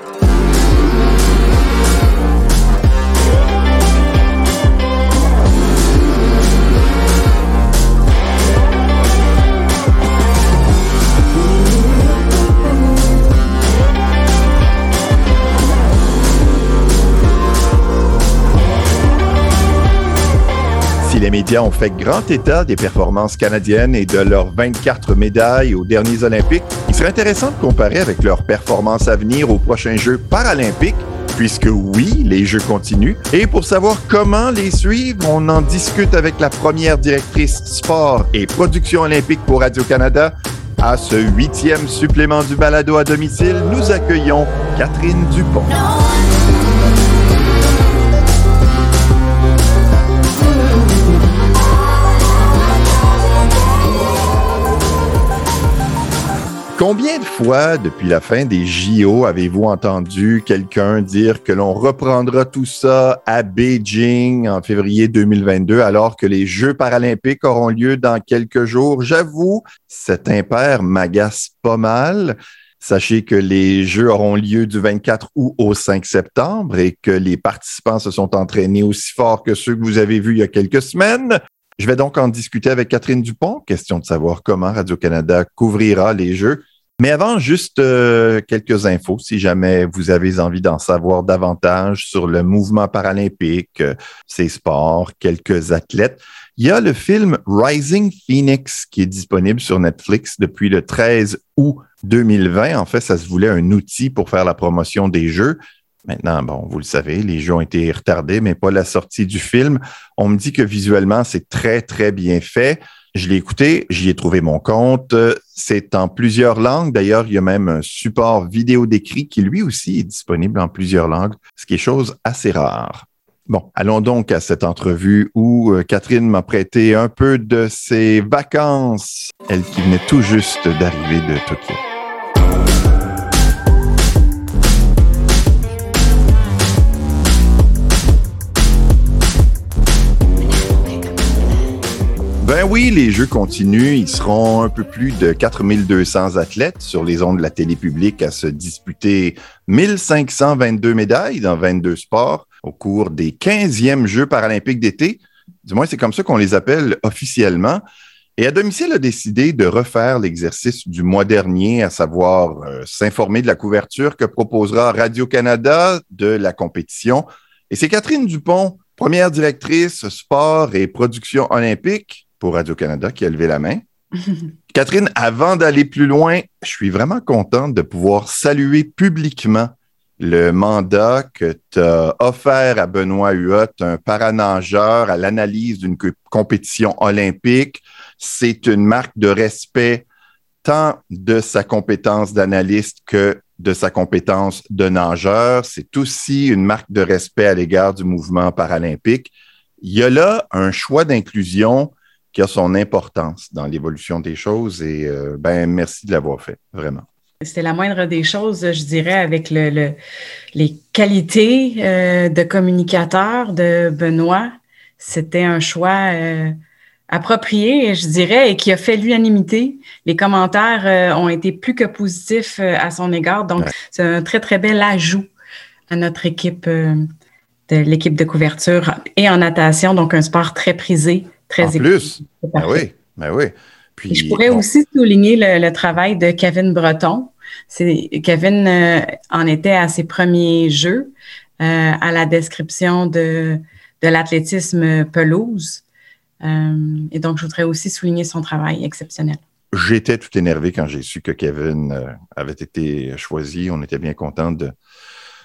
you les médias ont fait grand état des performances canadiennes et de leurs 24 médailles aux derniers Olympiques, il serait intéressant de comparer avec leurs performances à venir aux prochains Jeux paralympiques, puisque oui, les Jeux continuent. Et pour savoir comment les suivre, on en discute avec la première directrice sport et production olympique pour Radio-Canada. À ce huitième supplément du balado à domicile, nous accueillons Catherine Dupont. Combien de fois depuis la fin des JO avez-vous entendu quelqu'un dire que l'on reprendra tout ça à Beijing en février 2022 alors que les Jeux paralympiques auront lieu dans quelques jours? J'avoue, cet impair m'agace pas mal. Sachez que les Jeux auront lieu du 24 août au 5 septembre et que les participants se sont entraînés aussi fort que ceux que vous avez vus il y a quelques semaines. Je vais donc en discuter avec Catherine Dupont. Question de savoir comment Radio-Canada couvrira les Jeux. Mais avant, juste euh, quelques infos, si jamais vous avez envie d'en savoir davantage sur le mouvement paralympique, euh, ses sports, quelques athlètes. Il y a le film Rising Phoenix qui est disponible sur Netflix depuis le 13 août 2020. En fait, ça se voulait un outil pour faire la promotion des jeux. Maintenant, bon, vous le savez, les jeux ont été retardés, mais pas la sortie du film. On me dit que visuellement, c'est très, très bien fait. Je l'ai écouté, j'y ai trouvé mon compte. C'est en plusieurs langues. D'ailleurs, il y a même un support vidéo décrit qui lui aussi est disponible en plusieurs langues, ce qui est chose assez rare. Bon, allons donc à cette entrevue où euh, Catherine m'a prêté un peu de ses vacances, elle qui venait tout juste d'arriver de Tokyo. Ben oui, les Jeux continuent. Ils seront un peu plus de 4200 athlètes sur les ondes de la télé publique à se disputer 1522 médailles dans 22 sports au cours des 15e Jeux paralympiques d'été. Du moins, c'est comme ça qu'on les appelle officiellement. Et à domicile a décidé de refaire l'exercice du mois dernier, à savoir euh, s'informer de la couverture que proposera Radio-Canada de la compétition. Et c'est Catherine Dupont, première directrice sport et production olympique, pour Radio-Canada qui a levé la main. Catherine, avant d'aller plus loin, je suis vraiment contente de pouvoir saluer publiquement le mandat que tu as offert à Benoît Huot, un paranageur à l'analyse d'une compétition olympique. C'est une marque de respect tant de sa compétence d'analyste que de sa compétence de nageur. C'est aussi une marque de respect à l'égard du mouvement paralympique. Il y a là un choix d'inclusion qui a son importance dans l'évolution des choses. Et euh, ben, merci de l'avoir fait, vraiment. C'était la moindre des choses, je dirais, avec le, les qualités euh, de communicateur de Benoît. C'était un choix euh, approprié, je dirais, et qui a fait l'unanimité. Les commentaires ont été plus que positifs à son égard. Donc, c'est un très, très bel ajout à notre équipe de l'équipe de couverture et en natation, donc un sport très prisé en plus, ben oui, ben oui. Puis, je pourrais aussi souligner le, travail de Kevin Breton. Kevin euh, en était à ses premiers jeux, euh, à la description de, de l'athlétisme pelouse. Euh, et donc, je voudrais aussi souligner son travail exceptionnel. J'étais tout énervé quand j'ai su que Kevin avait été choisi. On était bien content de,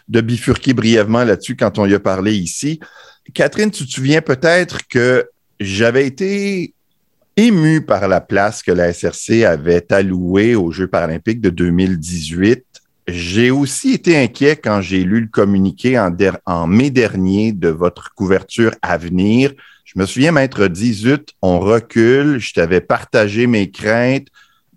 de bifurquer brièvement là-dessus quand on y a parlé ici. Catherine, tu te souviens peut-être que j'avais été ému par la place que la SRC avait allouée aux Jeux paralympiques de 2018. J'ai aussi été inquiet quand j'ai lu le communiqué en, mai dernier de votre couverture à venir. Je me souviens m'être dit, zut, on recule, je t'avais partagé mes craintes.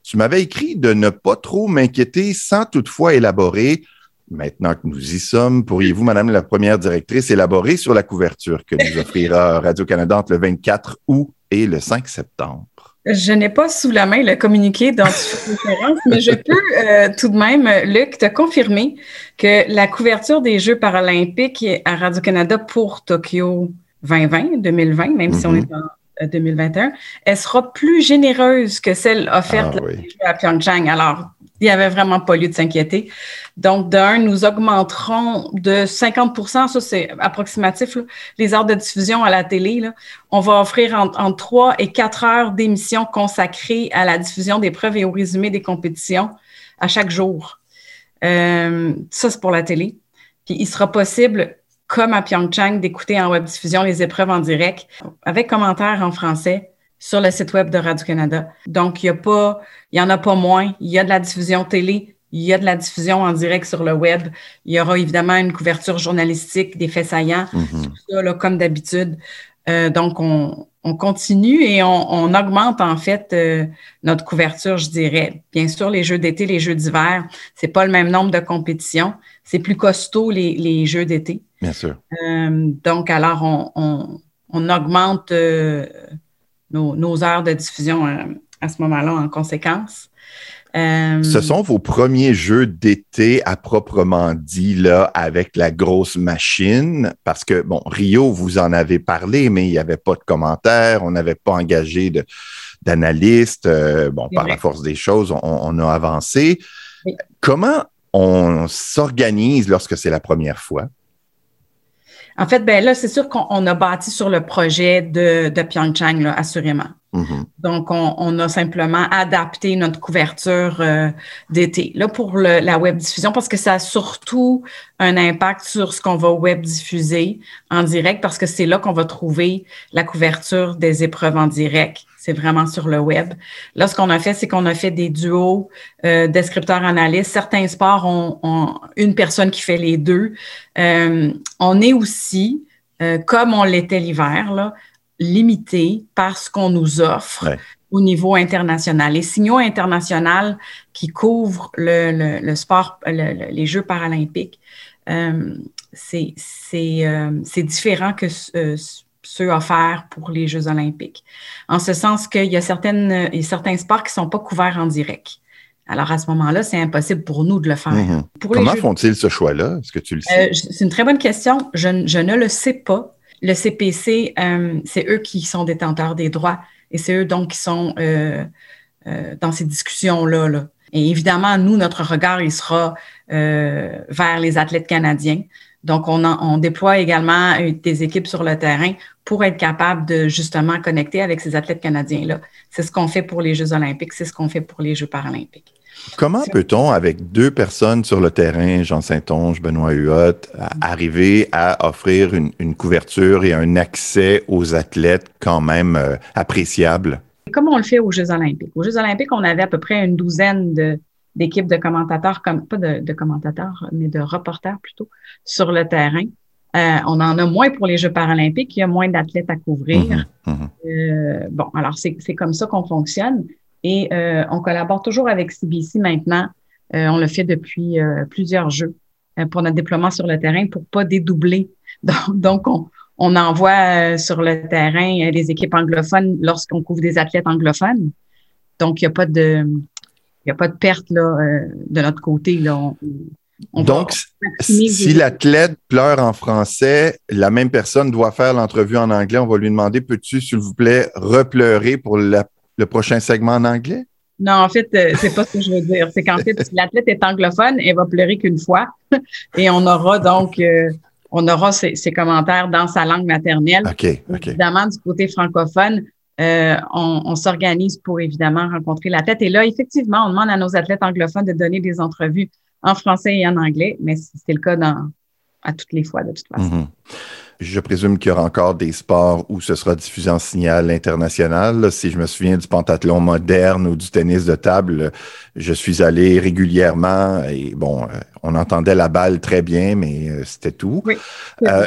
Tu m'avais écrit de ne pas trop m'inquiéter sans toutefois élaborer. Maintenant que nous y sommes, pourriez-vous, Madame la Première directrice, élaborer sur la couverture que nous offrira Radio-Canada entre le 24 août et le 5 septembre? Je n'ai pas sous la main le communiqué d'anticonférence, mais je peux euh, tout de même, Luc, te confirmer que la couverture des Jeux paralympiques à Radio-Canada pour Tokyo 2020, 2020, même si on mhm. est en 2021, euh, elle sera plus généreuse que celle offerte ah à Pyeongchang. Alors, il n'y avait vraiment pas lieu de s'inquiéter. Donc, d'un, nous augmenterons de 50% ça c'est approximatif, les heures de diffusion à la télé. On va offrir entre, 3 et 4 heures d'émissions consacrées à la diffusion des preuves et au résumé des compétitions à chaque jour. Euh, ça, c'est pour la télé. Puis, il sera possible, comme à Pyeongchang, d'écouter en web diffusion les épreuves en direct avec commentaires en français sur le site web de Radio-Canada. Donc, il y a pas, il y en a pas moins. Il y a de la diffusion télé, il y a de la diffusion en direct sur le web. Il y aura évidemment une couverture journalistique, des faits saillants, mm-hmm. tout ça, là, comme d'habitude. Euh, donc, on, on, continue et on, on, augmente en fait euh, notre couverture, je dirais. Bien sûr, les jeux d'été, les jeux d'hiver, c'est pas le même nombre de compétitions. C'est plus costaud les, les jeux d'été. Bien sûr. Euh, donc, alors, on, on, on augmente nos, heures de diffusion euh, à, ce moment-là en conséquence. Euh, ce sont vos premiers jeux d'été à proprement dit, là, avec la grosse machine, parce que, bon, Rio, vous en avez parlé, mais il n'y avait pas de commentaires, on n'avait pas engagé d'analystes. Euh, bon, par la force des choses, on, a avancé. Comment on s'organise lorsque c'est la première fois? En fait, ben là, c'est sûr qu'on a bâti sur le projet de, de Pyeongchang, là, assurément. Mm-hmm. Donc, on, a simplement adapté notre couverture euh, d'été. Là, pour la web diffusion, parce que ça a surtout un impact sur ce qu'on va web diffuser en direct, parce que c'est là qu'on va trouver la couverture des épreuves en direct c'est vraiment sur le web. Là, ce qu'on a fait, c'est qu'on a fait des duos euh, descripteurs-analystes. Certains sports ont, une personne qui fait les deux. Euh, on est aussi, euh, comme on l'était l'hiver, limité par ce qu'on nous offre au niveau international. Les signaux internationaux qui couvrent le, sport, les Jeux paralympiques, c'est différent que ceux offerts pour les Jeux olympiques. En ce sens qu'il y a certaines, et certains sports qui ne sont pas couverts en direct. Alors, à ce moment-là, c'est impossible pour nous de le faire. Mhm. Comment font-ils ce choix-là? Est-ce que tu le sais? Euh, c'est une très bonne question. Je, ne le sais pas. Le CPC, euh, c'est eux qui sont détenteurs des droits et c'est eux donc qui sont euh, dans ces discussions-là. Là. Et évidemment, nous, notre regard, il sera vers les athlètes canadiens. Donc, on, on, déploie également des équipes sur le terrain pour être capable de justement connecter avec ces athlètes canadiens-là. C'est ce qu'on fait pour les Jeux olympiques, c'est ce qu'on fait pour les Jeux paralympiques. Comment peut-on, avec deux personnes sur le terrain, Jean Saint-Onge, Benoît Huot, arriver à offrir une, couverture et un accès aux athlètes quand même euh, appréciable? Comme on le fait aux Jeux olympiques. Aux Jeux olympiques, on avait à peu près une douzaine de, d'équipes de commentateurs, comme pas de, commentateurs, mais de reporters plutôt, sur le terrain. Euh, on en a moins pour les Jeux paralympiques, il y a moins d'athlètes à couvrir. Mhm, mhm. Euh, bon, alors c'est comme ça qu'on fonctionne. Et euh, on collabore toujours avec CBC maintenant. on le fait depuis plusieurs jeux pour notre déploiement sur le terrain pour pas dédoubler. Donc, donc on, on envoie sur le terrain des équipes anglophones lorsqu'on couvre des athlètes anglophones. Donc, il n'y a pas de, n'y a pas de perte là, euh, de notre côté. Là. Donc, si l'athlète pleure en français, la même personne doit faire l'entrevue en anglais. On va lui demander Peux-tu, s'il vous plaît, repleurer pour le prochain segment en anglais? Non, en fait, euh, c'est pas ce que je veux dire. C'est qu'en fait, si l'athlète est anglophone, elle va pleurer qu'une fois. Et on aura donc euh, on aura ses, commentaires dans sa langue maternelle. OK. Évidemment, du côté francophone, euh, on, s'organise pour évidemment rencontrer l'athlète. Et là, effectivement, on demande à nos athlètes anglophones de donner des entrevues en français et en anglais, mais c'est le cas dans, à toutes les fois de toute façon. Mm-hmm. Je présume qu'il y aura encore des sports où ce sera diffusé en signal international. si je me souviens du pentathlon moderne ou du tennis de table, je suis allé régulièrement et bon, euh, on entendait la balle très bien, mais euh, c'était tout.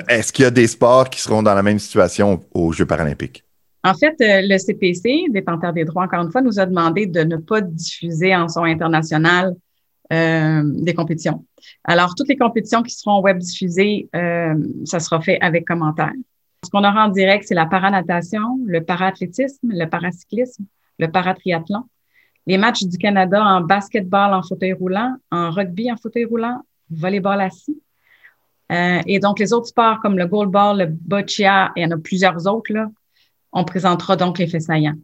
Est-ce qu'il y a des sports qui seront dans la même situation aux Jeux paralympiques? En fait, euh, le CPC, détenteur des droits, encore une fois, nous a demandé de ne pas diffuser en son international euh, des compétitions. Alors, toutes les compétitions qui seront web diffusées, euh, ça sera fait avec commentaires. Ce qu'on aura en direct, c'est la paranatation, le paraathlétisme, le paracyclisme, le paratriathlon, les matchs du Canada en basketball en fauteuil roulant, en rugby en fauteuil roulant, volleyball assis. Euh, et donc, les autres sports comme le goalball, le boccia, il y en a plusieurs autres, là, on présentera donc les faits saillants.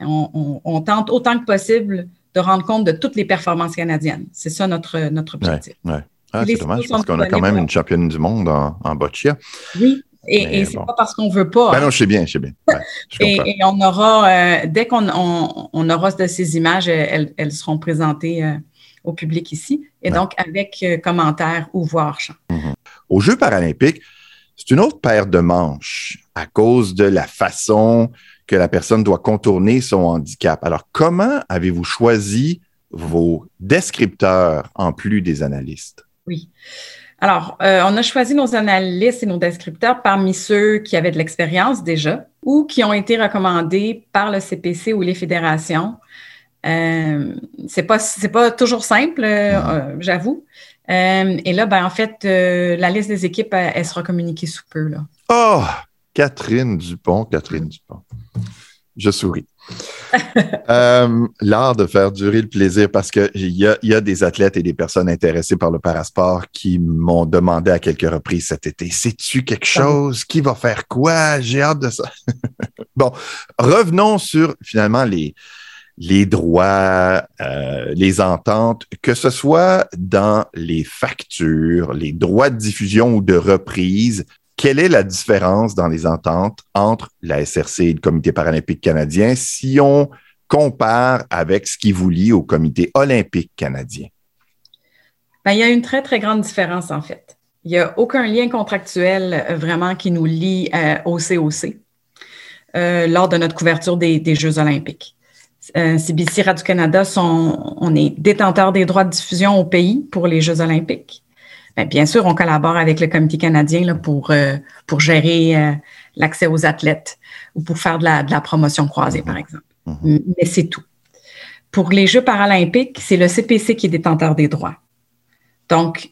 On, tente autant que possible de rendre compte de toutes les performances canadiennes. C'est ça notre, notre objectif. Ouais, ah, c'est dommage parce qu'on a quand même une championne du monde en, en boccia. Oui, et, et c'est pas parce qu'on veut pas. Ben non, je sais bien, je sais bien. et, on aura, euh, dès qu'on on, aura de ces images, elles, elles seront présentées euh, au public ici, et donc avec euh, commentaires ou voir chant. Mm-hmm. Aux Jeux paralympiques, c'est une autre paire de manches à cause de la façon que la personne doit contourner son handicap. Alors, comment avez-vous choisi vos descripteurs en plus des analystes? Oui. Alors, euh, on a choisi nos analystes et nos descripteurs parmi ceux qui avaient de l'expérience déjà ou qui ont été recommandés par le CPC ou les fédérations. Euh, c'est pas c'est pas toujours simple, euh, mm-hmm. j'avoue. et là, ben en fait, la liste des équipes, elle, sera communiquée sous peu là. Oh, Catherine Dupont, Catherine Dupont. Je souris. Euh, l'art de faire durer le plaisir, parce qu'il y a, y a des athlètes et des personnes intéressées par le parasport qui m'ont demandé à quelques reprises cet été, sais-tu quelque chose? Qui va faire quoi? J'ai hâte de ça. bon, revenons sur finalement les, les droits, euh, les ententes, que ce soit dans les factures, les droits de diffusion ou de reprise, quelle est la différence dans les ententes entre la SRC et le Comité paralympique canadien si on compare avec ce qui vous lie au Comité olympique canadien? Ben, il y a une très, très grande différence, en fait. Il n'y a aucun lien contractuel euh, vraiment qui nous lie euh, au COC euh, lors de notre couverture des, Jeux olympiques. CBC Radio-Canada, on est détenteur des droits de diffusion au pays pour les Jeux olympiques. Ben, bien sûr, on collabore avec le Comité canadien pour, euh, pour gérer euh, l'accès aux athlètes ou pour faire de la, promotion croisée, par exemple. Mm-hmm. Mais c'est tout. Pour les Jeux paralympiques, c'est le CPC qui est détenteur des droits. Donc,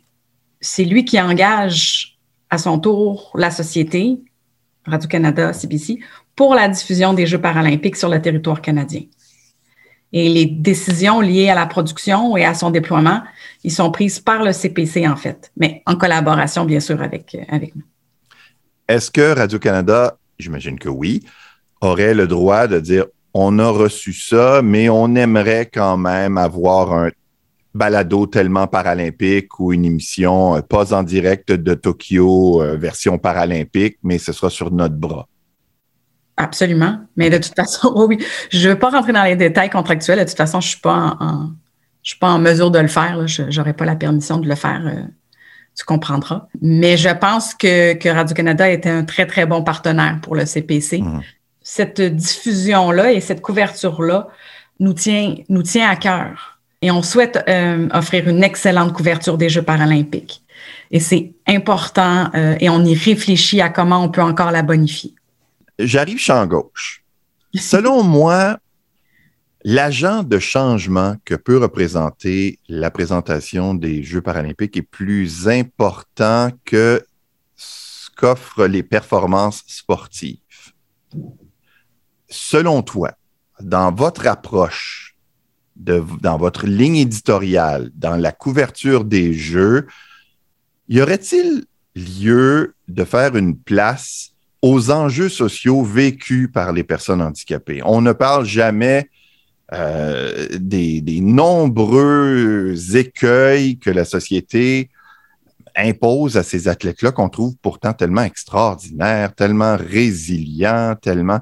c'est lui qui engage à son tour la société, Radio-Canada, CBC, pour la diffusion des Jeux paralympiques sur le territoire canadien. Et les décisions liées à la production et à son déploiement ils sont prises par le CPC, en fait, mais en collaboration, bien sûr, avec, euh, avec nous. Est-ce que Radio-Canada, j'imagine que oui, aurait le droit de dire on a reçu ça, mais on aimerait quand même avoir un balado tellement paralympique ou une émission euh, pas en direct de Tokyo, euh, version paralympique, mais ce sera sur notre bras? Absolument. Mais de toute façon, oui, je ne veux pas rentrer dans les détails contractuels. De toute façon, je ne suis pas en je suis pas en mesure de le faire. Je n'aurais pas la permission de le faire. Euh, tu comprendras. Mais je pense que, Radio-Canada était un très, très bon partenaire pour le CPC. Mmh. Cette diffusion-là et cette couverture-là nous tient, nous tient à cœur. Et on souhaite euh, offrir une excellente couverture des Jeux paralympiques. Et c'est important euh, et on y réfléchit à comment on peut encore la bonifier. J'arrive champ gauche. Selon moi, L'agent de changement que peut représenter la présentation des Jeux paralympiques est plus important que ce qu'offrent les performances sportives. Selon toi, dans votre approche, dans votre ligne éditoriale, dans la couverture des Jeux, y aurait-il lieu de faire une place aux enjeux sociaux vécus par les personnes handicapées? On ne parle jamais euh, des, nombreux écueils que la société impose à ces athlètes-là qu'on trouve pourtant tellement extraordinaires, tellement résilients, tellement...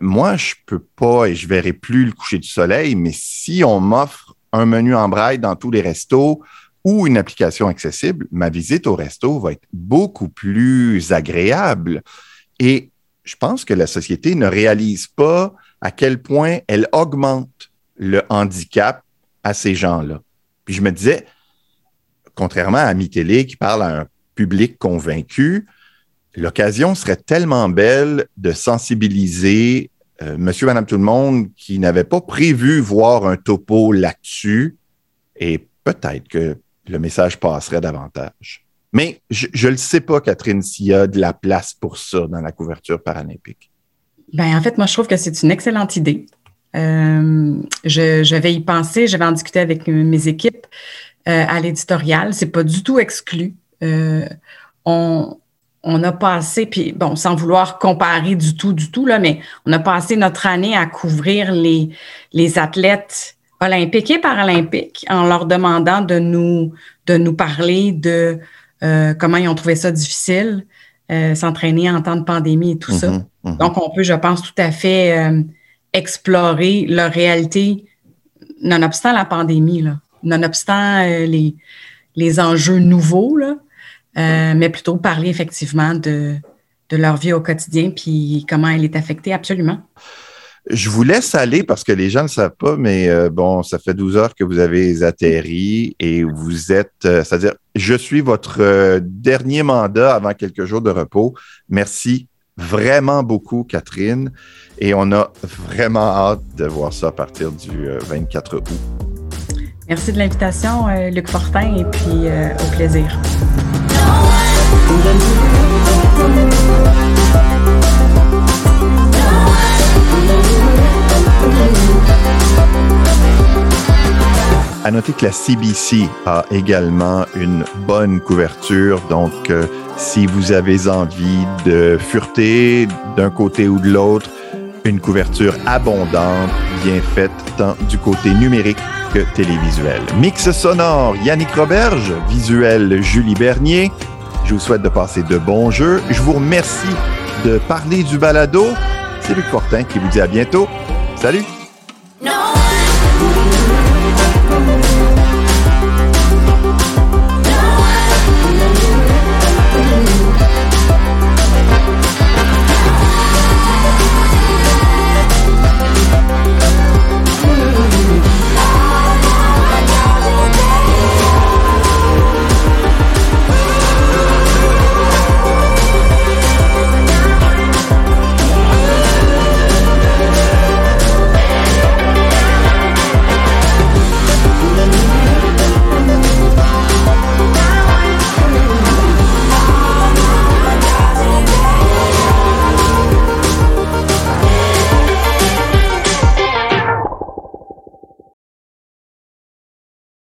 Moi, je peux pas et je verrai plus le coucher du soleil, mais si on m'offre un menu en braille dans tous les restos ou une application accessible, ma visite au resto va être beaucoup plus agréable. Et je pense que la société ne réalise pas à quel point elle augmente le handicap à ces gens-là. Puis je me disais, contrairement à Mi-Télé qui parle à un public convaincu, l'occasion serait tellement belle de sensibiliser euh, monsieur, madame, tout le monde qui n'avait pas prévu voir un topo là-dessus et peut-être que le message passerait davantage. Mais je ne le sais pas, Catherine, s'il y a de la place pour ça dans la couverture paralympique. Ben, en fait, moi, je trouve que c'est une excellente idée. je, vais y penser. Je vais en discuter avec mes équipes à l'éditorial. C'est pas du tout exclu. on, on a passé, puis bon, sans vouloir comparer du tout, du tout, là, mais on a passé notre année à couvrir les, les athlètes olympiques et paralympiques en leur demandant de nous, de nous parler de euh, comment ils ont trouvé ça difficile, euh, s'entraîner en temps de pandémie et tout ça. Mm-hmm, mm-hmm. Donc, on peut, je pense, tout à fait euh, explorer leur réalité, nonobstant la pandémie, là, nonobstant les, les enjeux nouveaux, là, mais plutôt parler effectivement de, de leur vie au quotidien, puis comment elle est affectée, absolument. Je vous laisse aller parce que les gens ne le savent pas, mais euh, bon, ça fait 12 heures que vous avez atterri et vous êtes, euh, c'est-à-dire, je suis votre euh, dernier mandat avant quelques jours de repos. Merci vraiment beaucoup, Catherine. Et on a vraiment hâte de voir ça à partir du 24 août. Merci de l'invitation, Luc Fortin, et puis au plaisir. À noter que la CBC a également une bonne couverture, donc euh, si vous avez envie de fureter d'un côté ou de l'autre, une couverture abondante, bien faite, tant du côté numérique que télévisuel. Mix sonore, Yannick Roberge, visuel, Julie Bernier. Je vous souhaite de passer de bons jeux. Je vous remercie de parler du balado. C'est Luc Fortin qui vous dit à bientôt. Salut!